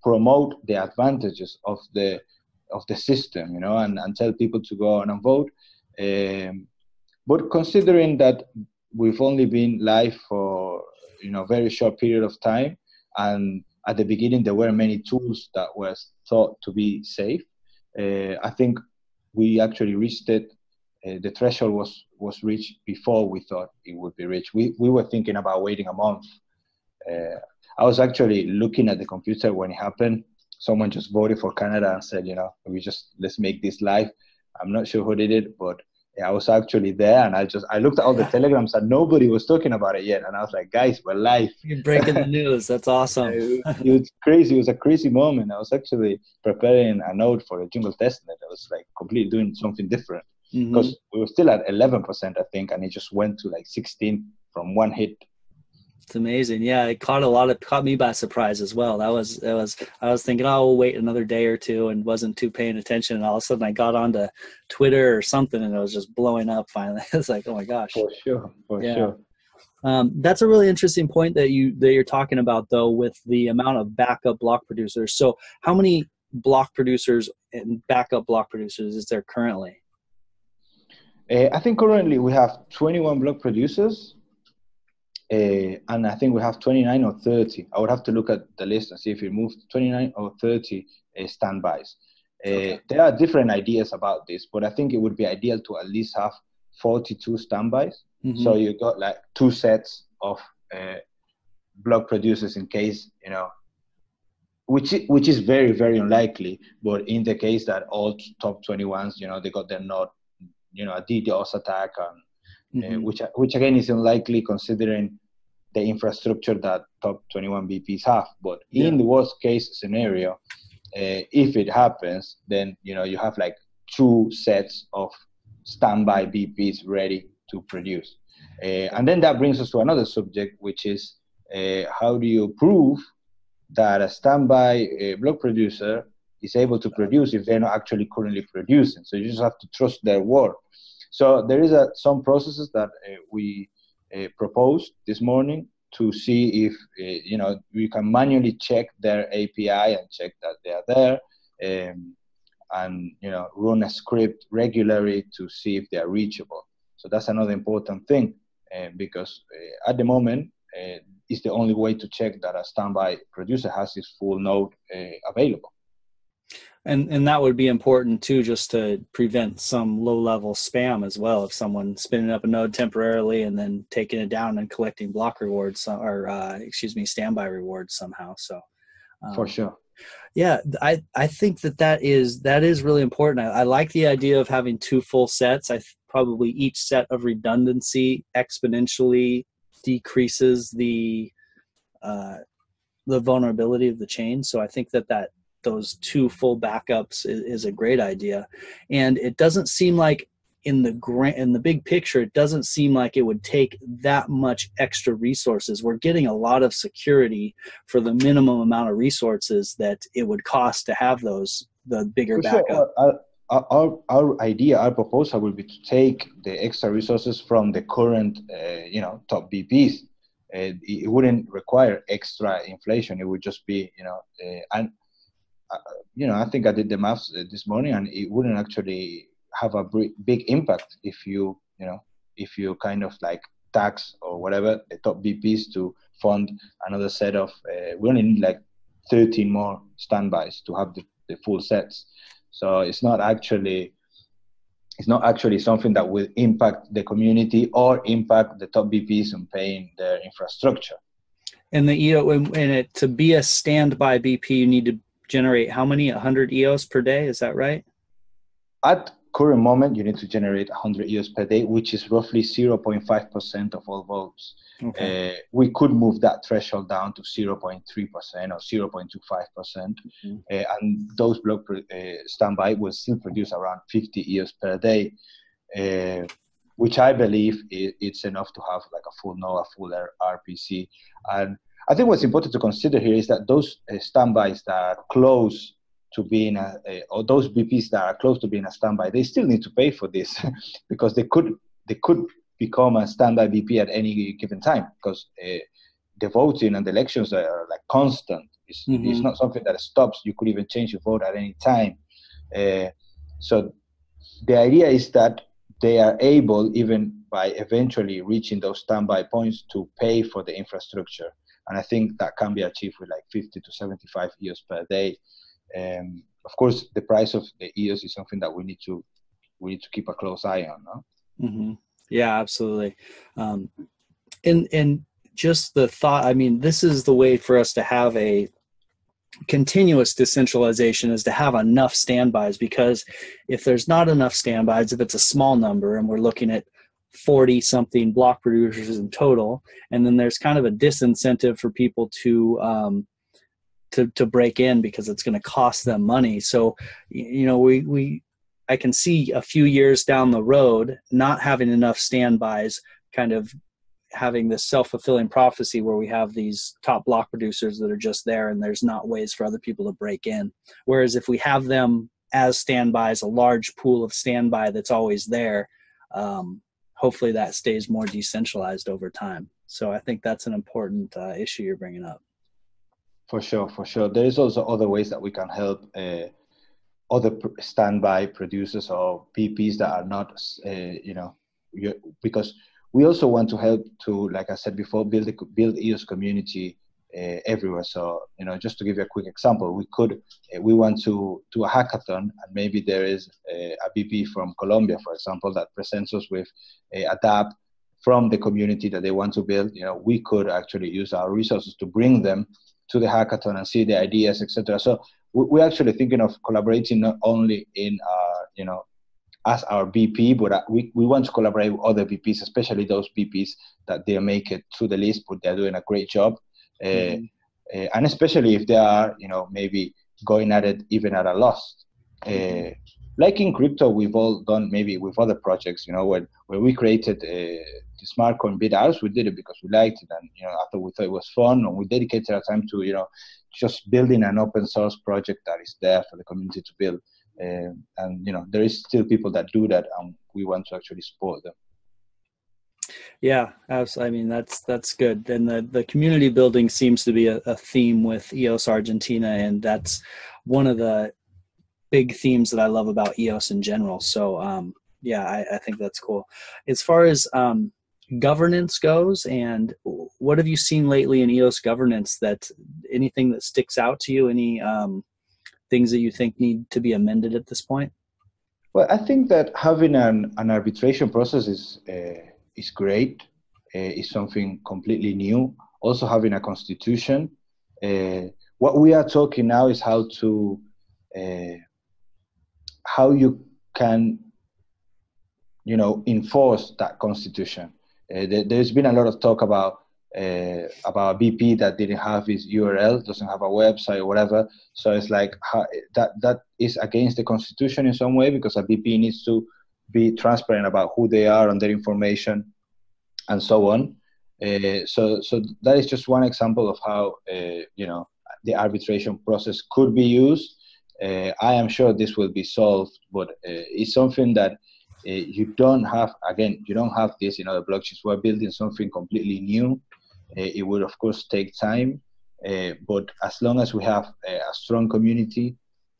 [SPEAKER 2] promote the advantages of the of the system you know and, and tell people to go and vote. Um, but considering that we've only been live for you know very short period of time and at the beginning there were many tools that were thought to be safe uh, i think we actually reached it. Uh, the threshold was was reached before we thought it would be reached. We we were thinking about waiting a month. Uh, I was actually looking at the computer when it happened. Someone just voted for Canada and said, you know, we just let's make this live. I'm not sure who did it, but I was actually there, and I just I looked at all the [LAUGHS] telegrams, and nobody was talking about it yet. And I was like, guys, we're live. [LAUGHS]
[SPEAKER 1] You're breaking the [LAUGHS] news. That's awesome.
[SPEAKER 2] it, was crazy. It was a crazy moment. I was actually preparing a note for a Jungle testnet. I was like completely doing something different because mm-hmm. we were still at 11%, I think, and it just went to like 16 from one hit.
[SPEAKER 1] It's amazing. Yeah, it caught a lot of caught me by surprise as well. That was that was I was thinking, oh, we'll wait another day or two, and wasn't too paying attention. And all of a sudden, I got onto Twitter or something, and it was just blowing up. Finally, [LAUGHS] it's like, oh my gosh.
[SPEAKER 2] For sure, for yeah. sure.
[SPEAKER 1] Um, that's a really interesting point that you that you're talking about, though, with the amount of backup block producers. So, how many block producers and backup block producers is there currently?
[SPEAKER 2] Uh, I think currently we have 21 block producers uh, and I think we have 29 or 30. I would have to look at the list and see if we moved 29 or 30 uh, standbys. Uh, okay. There are different ideas about this, but I think it would be ideal to at least have 42 standbys. Mm-hmm. So you got like two sets of uh, block producers in case you know which which is very very unlikely. But in the case that all top 21s, you know, they got their not, you know, a DDoS attack, and mm-hmm. uh, which which again is unlikely considering the infrastructure that top 21 BPs have. But yeah. in the worst case scenario, uh, if it happens, then you know you have like two sets of standby BPs ready to produce. Uh, and then that brings us to another subject, which is uh, how do you prove that a standby uh, block producer is able to produce if they're not actually currently producing. So you just have to trust their word. So there is a, some processes that uh, we uh, proposed this morning to see if uh, you know we can manually check their API and check that they are there, um, and you know run a script regularly to see if they are reachable. So that's another important thing uh, because uh, at the moment is the only way to check that a standby producer has his full node uh, available.
[SPEAKER 1] And and that would be important too, just to prevent some low level spam as well. If someone spinning up a node temporarily and then taking it down and collecting block rewards or uh, excuse me, standby rewards somehow. So
[SPEAKER 2] um, for sure.
[SPEAKER 1] Yeah, I I think that that is that is really important. I, I like the idea of having two full sets. I th- probably each set of redundancy exponentially decreases the uh, the vulnerability of the chain. So I think that that those two full backups is, is a great idea, and it doesn't seem like in the grand in the big picture it doesn't seem like it would take that much extra resources we're getting a lot of security for the minimum amount of resources that it would cost to have those the bigger backup sure.
[SPEAKER 2] our, our, our idea our proposal will be to take the extra resources from the current uh, you know top bps uh, it wouldn't require extra inflation. It would just be, you know, uh, and uh, you know, I think I did the maths this morning, and it wouldn't actually have a big impact if you, you know, if you kind of like tax or whatever the top BPs to fund another set of. Uh, we only need like 13 more standbys to have the, the full sets. So it's not actually it's not actually something that will impact the community or impact the top BPs on paying their infrastructure.
[SPEAKER 1] And the EO, and it to be a standby BP, you need to generate how many? 100 EOS per day. Is that right?
[SPEAKER 2] At current moment, you need to generate 100 EOS per day, which is roughly 0.5% of all votes. Okay. Uh, we could move that threshold down to 0.3% or 0.25%, percent mm hmm uh, and those block uh, standby will still produce around 50 EOS per day, uh, which I believe is, it's enough to have like a full node, full RPC. And I think what's important to consider here is that those uh, standbys that are close to being a, a, or those BPs that are close to being a standby, they still need to pay for this [LAUGHS] because they could they could become a standby BP at any given time because uh, the voting and the elections are like constant. It's, mm-hmm. it's not something that stops. You could even change your vote at any time. Uh, so the idea is that they are able, even by eventually reaching those standby points, to pay for the infrastructure. And I think that can be achieved with like 50 to 75 EOS per day. Um, of course, the price of the EOS is something that we need to we need to keep a close eye on. No?
[SPEAKER 1] Mm-hmm. Yeah, absolutely. Um, and and just the thought. I mean, this is the way for us to have a continuous decentralization is to have enough standbys because if there's not enough standbys if it's a small number and we're looking at 40 something block producers in total and then there's kind of a disincentive for people to um, to to break in because it's going to cost them money so you know we we I can see a few years down the road not having enough standbys, kind of having this self fulfilling prophecy where we have these top block producers that are just there and there's not ways for other people to break in. Whereas if we have them as standbys, a large pool of standby that's always there, um, hopefully that stays more decentralized over time. So I think that's an important uh, issue you're bringing up.
[SPEAKER 2] For sure, for sure. There's also other ways that we can help. Uh, other standby producers or BPs that are not, uh, you know, because we also want to help to, like I said before, build a, build EOS community uh, everywhere. So you know, just to give you a quick example, we could uh, we want to do a hackathon, and maybe there is a, a BP from Colombia, for example, that presents us with a, a DApp from the community that they want to build. You know, we could actually use our resources to bring them to the hackathon and see the ideas, etc. So we're actually thinking of collaborating not only in our, you know, as our BP, but uh, we, we want to collaborate with other BPs, especially those BPs that they make it to the list, but they're doing a great job. Uh, mm-hmm. Uh, and especially if they are, you know, maybe going at it even at a loss. Uh, like in crypto, we've all done maybe with other projects, you know, when, when we created uh, the smart coin bitARS, we did it because we liked it. And, you know, after we thought it was fun and we dedicated our time to, you know, just building an open source project that is there for the community to build. Uh, and, you know, there is still people that do that and we want to actually support them.
[SPEAKER 1] Yeah. I mean, that's that's good. And the the community building seems to be a, a theme with EOS Argentina, and that's one of the big themes that I love about EOS in general. So, um, yeah, I, I, think that's cool. As far as um, governance goes, and what have you seen lately in EOS governance? That anything that sticks out to you? Any um, things that you think need to be amended at this point?
[SPEAKER 2] Well, I think that having an, an arbitration process is uh, is great. Uh, it's something completely new. Also, having a constitution. Uh, what we are talking now is how to uh, how you can you know enforce that constitution. Uh, there, has been a lot of talk about uh, about BP that didn't have its URL, doesn't have a website or whatever. So it's like that that is against the constitution in some way because a BP needs to be transparent about who they are and their information and so on. Uh, so, so that is just one example of how uh, you know the arbitration process could be used. Uh, I am sure this will be solved, but uh, it's something that uh, you don't have. Again, you don't have this in other blockchains. We're building something completely new. Uh, it will, of course, take time, but as long as we have a strong community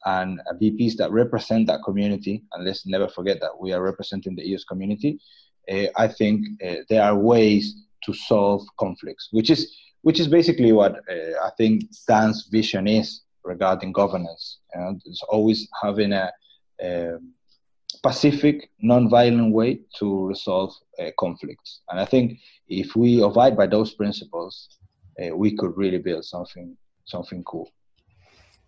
[SPEAKER 2] and BPs that represent that community, and let's never forget that we are representing the EOS community, uh, I think uh, there are ways to solve conflicts, which is which is basically what uh, I think Dan's vision is regarding governance. And it's always having a, a pacific, non-violent way to resolve uh, conflicts. And I think if we abide by those principles, uh, we could really build something something cool.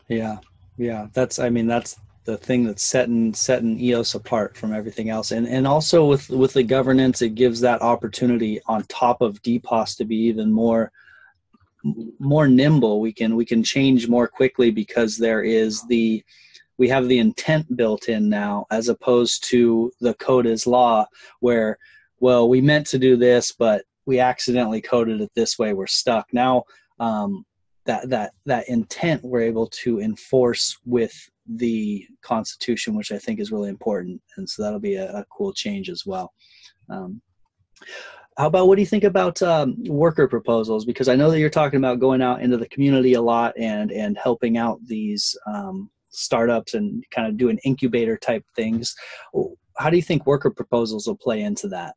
[SPEAKER 1] Yeah, yeah. That's I mean that's the thing that's setting setting EOS apart from everything else. And and also with with the governance, it gives that opportunity on top of DPoS to be even more more nimble. We can we can change more quickly because there is the we have the intent built in now as opposed to the code is law where well we meant to do this but we accidentally coded it this way we're stuck now um, that that that intent we're able to enforce with the Constitution, which I think is really important, and so that'll be a, a cool change as well. Um, how about what do you think about um, worker proposals? Because I know that you're talking about going out into the community a lot and and helping out these um, startups and kind of doing incubator type things. How do you think worker proposals will play into that?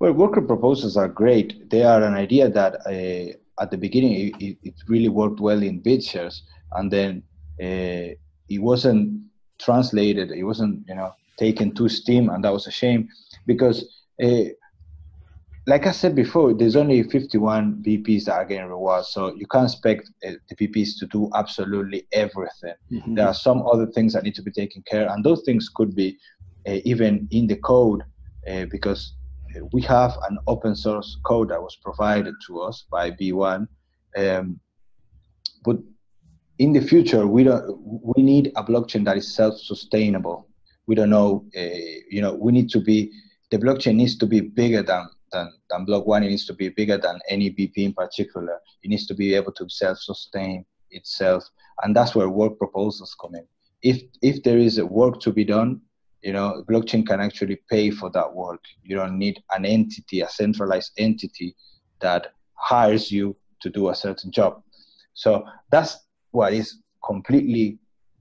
[SPEAKER 2] Well, worker proposals are great. They are an idea that uh, at the beginning it, it, really worked well in BitShares, and then uh, it wasn't translated. It wasn't you know taken to Steem, and that was a shame because. Uh, like I said before, there's only 51 BPs that are getting rewards, so you can't expect uh, the BPs to do absolutely everything. Mm-hmm. There are some other things that need to be taken care, of, and those things could be uh, even in the code, uh, because we have an open source code that was provided to us by B1, um, but in the future, we don't. We need a blockchain that is self-sustainable. We don't know. Uh, you know, we need to be. The blockchain needs to be bigger than than than block one. It needs to be bigger than any BP in particular. It needs to be able to self-sustain itself, and that's where work proposals come in. If if there is work to be done, you know, blockchain can actually pay for that work. You don't need an entity, a centralized entity that hires you to do a certain job. So that's what is completely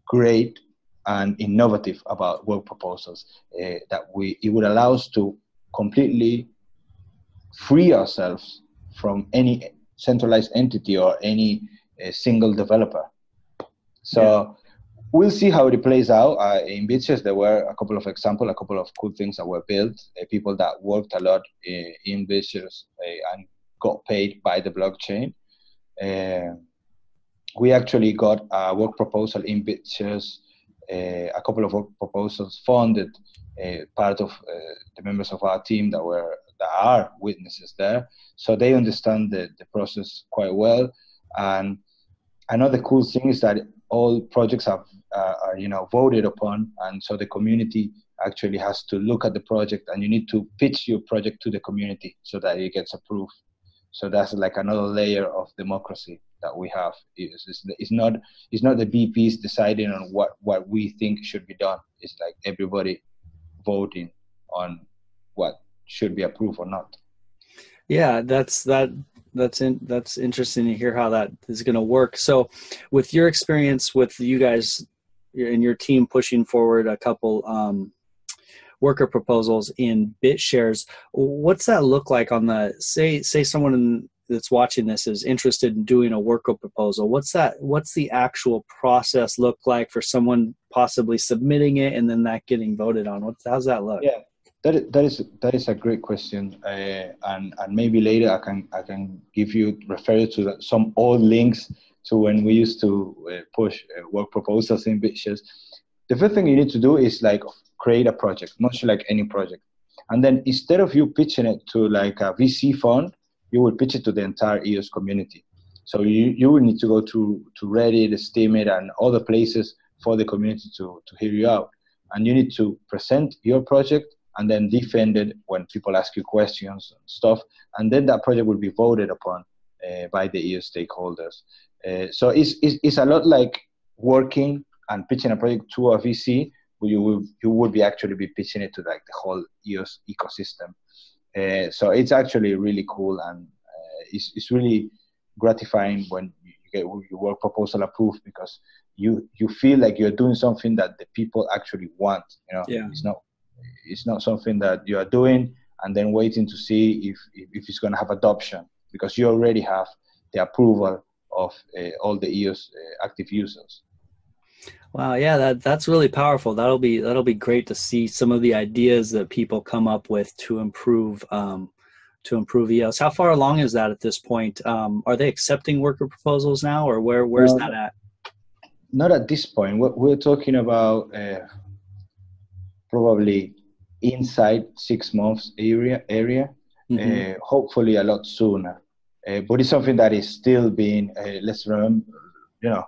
[SPEAKER 2] great and innovative about work proposals uh, that we it would allow us to completely free ourselves from any centralized entity or any uh, single developer. So yeah. We'll see how it plays out. Uh, in BitShares, there were a couple of examples, a couple of cool things that were built. Uh, people that worked a lot in, uh, in BitShares uh, and got paid by the blockchain. Uh, we actually got a work proposal in BitShares, a couple of work proposals funded part of the members of our team that were that are witnesses there, so they understand the, the process quite well. And another cool thing is that all projects have uh, are you know voted upon, and so the community actually has to look at the project, and you need to pitch your project to the community so that it gets approved. So that's like another layer of democracy that we have. It's, it's, it's not it's not the BPs deciding on what what we think should be done. It's like everybody voting on what should be approved or not.
[SPEAKER 1] Yeah, that's that that's in, that's interesting to hear how that is going to work. So, with your experience with you guys and your team pushing forward a couple um, worker proposals in BitShares, what's that look like on the say say someone that's watching this is interested in doing a worker proposal? What's that? What's the actual process look like for someone possibly submitting it and then that getting voted on? What's how's that look?
[SPEAKER 2] Yeah, that, that is that is a great question, uh, and and maybe later I can I can give you refer you to some old links to when we used to uh, push uh, work proposals in BitShares. The first thing you need to do is like create a project, much like any project, and then instead of you pitching it to like a VC fund, you will pitch it to the entire EOS community. So you, you will need to go to to Reddit, Steemit, and other places for the community to to hear you out, and you need to present your project and then defended when people ask you questions and stuff. And then that project will be voted upon uh, by the EOS stakeholders. Uh, so it's, it's, it's, a lot like working and pitching a project to a VC. You will, you would be actually be pitching it to like the whole EOS ecosystem. Uh, so it's actually really cool and uh, it's, it's really gratifying when you get your work proposal approved because you you feel like you're doing something that the people actually want. You know,
[SPEAKER 1] yeah.
[SPEAKER 2] it's not it's not something that you are doing and then waiting to see if, if it's going to have adoption because you already have the approval of uh, all the EOS uh, active users.
[SPEAKER 1] Wow, yeah, that that's really powerful. That'll be that'll be great to see some of the ideas that people come up with to improve um, to improve EOS. How far along is that at this point? Um, are they accepting worker proposals now, or where where's that at?
[SPEAKER 2] Not at this point. We're, we're talking about uh, probably inside six months area area. Mm-hmm. Uh, hopefully a lot sooner. Uh, but it's something that is still being. Uh, let's remember, you know,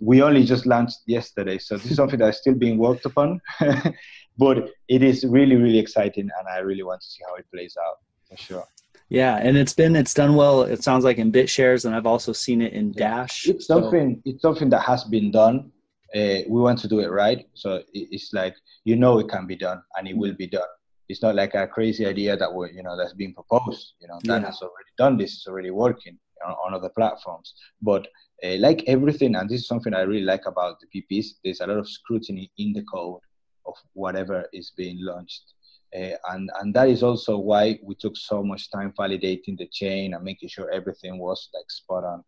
[SPEAKER 2] we only just launched yesterday, so this is something that is still being worked upon. [LAUGHS] but it is really really exciting, and I really want to see how it plays out for sure.
[SPEAKER 1] Yeah, and it's been it's done well. It sounds like in BitShares, and I've also seen it in Dash.
[SPEAKER 2] It's something so. it's something that has been done uh, we want to do it right. So it's like you know it can be done and it will be done. It's not like a crazy idea that we you know that's being proposed. You know that yeah. has already done this. It's already working on, on other platforms. But uh, like everything, and this is something I really like about the BPs. There's a lot of scrutiny in the code of whatever is being launched. Uh, and and that is also why we took so much time validating the chain and making sure everything was like spot on.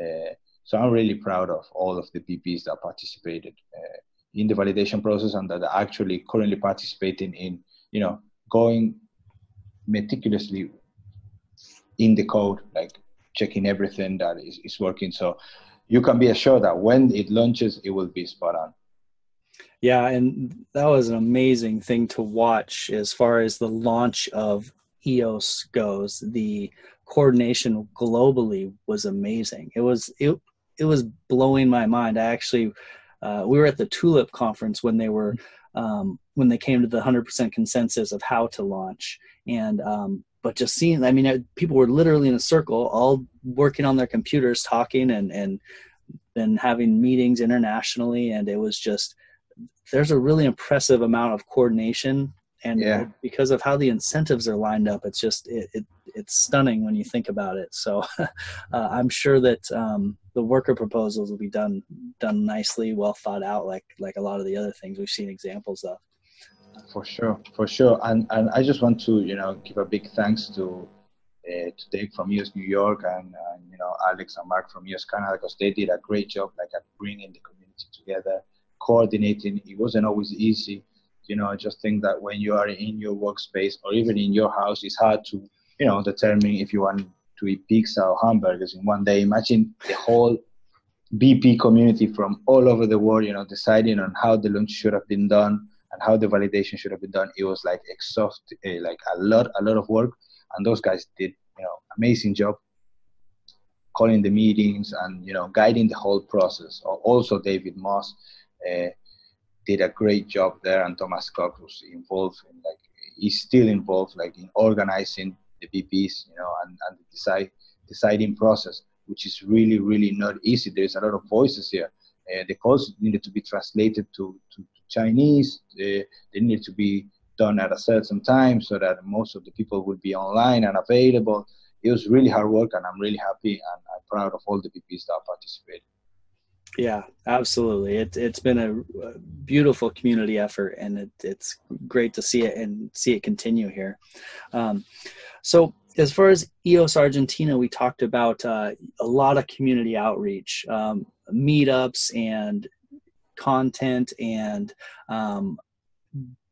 [SPEAKER 2] Uh, so I'm really proud of all of the BPs that participated uh, in the validation process and that are actually currently participating in, you know, going meticulously in the code, like checking everything that is, is working. So you can be assured that when it launches, it will be spot on.
[SPEAKER 1] Yeah, and that was an amazing thing to watch as far as the launch of EOS goes. The coordination globally was amazing. It was it it was blowing my mind. I actually uh, we were at the Tulip conference when they were um, when they came to the 100% consensus of how to launch and um, but just seeing i mean people were literally in a circle all working on their computers talking and and then having meetings internationally and it was just there's a really impressive amount of coordination and yeah. because of how the incentives are lined up it's just it, it it's stunning when you think about it so [LAUGHS] uh, i'm sure that um, the worker proposals will be done done nicely well thought out like like a lot of the other things we've seen examples of
[SPEAKER 2] for sure for sure and and i just want to you know give a big thanks to uh, to Dave from EOS New York and, you know Alex and Mark from EOS Canada because they did a great job like at bringing the community together, coordinating. It wasn't always easy. You know, I just think that when you are in your workspace or even in your house, it's hard to you know determine if you want to eat pizza or hamburgers in one day. Imagine the whole BP community from all over the world, you know, deciding on how the launch should have been done and how the validation should have been done. It was like exhaust, uh, like a lot, a lot of work, and those guys did, you know, amazing job calling the meetings and you know guiding the whole process. Also, David Moss uh, did a great job there, and Thomas Cox was involved in like he's still involved like in organizing the BPs, you know, and, and the decide, deciding process, which is really, really not easy. There's a lot of voices here. Uh, the calls needed to be translated to, to, to Chinese. Uh, they needed to be done at a certain time so that most of the people would be online and available. It was really hard work, and I'm really happy and I'm proud of all the BPs that participated.
[SPEAKER 1] Yeah, absolutely. It, it's been a, beautiful community effort, and it, it's great to see it and see it continue here. Um, so, as far as EOS Argentina, we talked about uh, a lot of community outreach, um, meetups, and content, and um,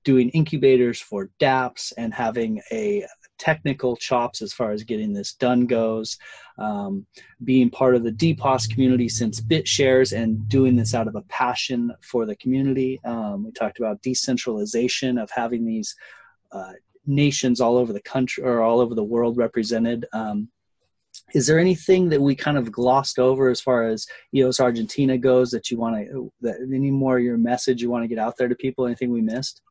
[SPEAKER 1] doing incubators for DApps, and having a technical chops as far as getting this done goes. Um, being part of the DPoS community since BitShares and doing this out of a passion for the community. Um, we talked about decentralization of having these uh, nations all over the country or all over the world represented. Um, is there anything that we kind of glossed over as far as EOS Argentina goes that you want to, that any more your message you want to get out there to people? Anything we missed?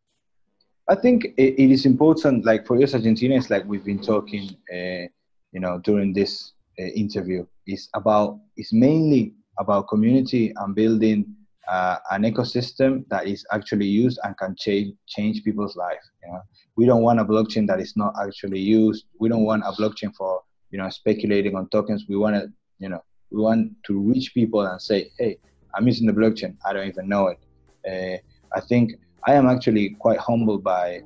[SPEAKER 2] I think it, is important, like for EOS Argentina, it's like we've been talking, uh, you know, during this uh, interview. is about, it's mainly about community and building uh, an ecosystem that is actually used and can change change people's life. You know, we don't want a blockchain that is not actually used. We don't want a blockchain for you know speculating on tokens. We want to you know we want to reach people and say, hey, I'm using the blockchain. I don't even know it. Uh, I think I am actually quite humbled by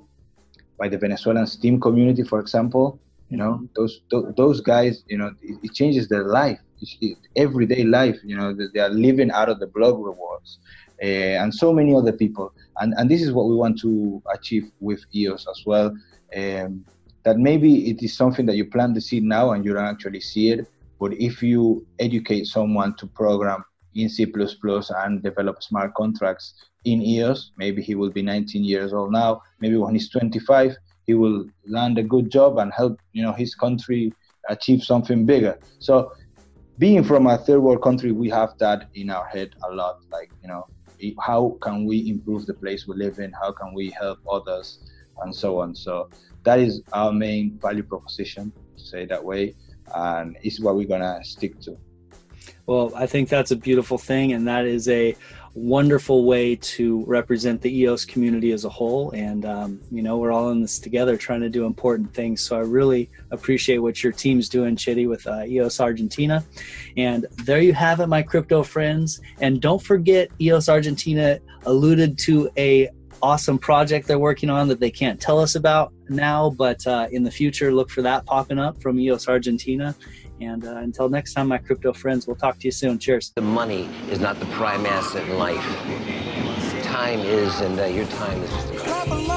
[SPEAKER 2] by the Venezuelan STEEM community, for example. You know, those those guys, you know, it, it changes their life, it, everyday life. You know, they are living out of the blog rewards, uh, and so many other people and and this is what we want to achieve with EOS as well. Um, that maybe it is something that you plant the seed now and you don't actually see it, but if you educate someone to program in C++ and develop smart contracts in EOS, maybe he will be 19 years old now. Maybe when he's 25, he will land a good job and help you know his country achieve something bigger. So being from a third world country, we have that in our head a lot. Like you know, how can we improve the place we live in how can we help others and so on so that is our main value proposition to say that way and it's what we're gonna stick to
[SPEAKER 1] well i think that's a beautiful thing and that is a wonderful way to represent the EOS community as a whole. And, um, you know, we're all in this together trying to do important things. So I really appreciate what your team's doing, Chitty, with uh, EOS Argentina. And there you have it, my crypto friends. And don't forget, EOS Argentina alluded to a awesome project they're working on that they can't tell us about now, but uh, in the future, look for that popping up from EOS Argentina. And uh, until next time, my crypto friends, we'll talk to you soon. Cheers.
[SPEAKER 3] The money is not the prime asset in life. Time is, and uh, your time is.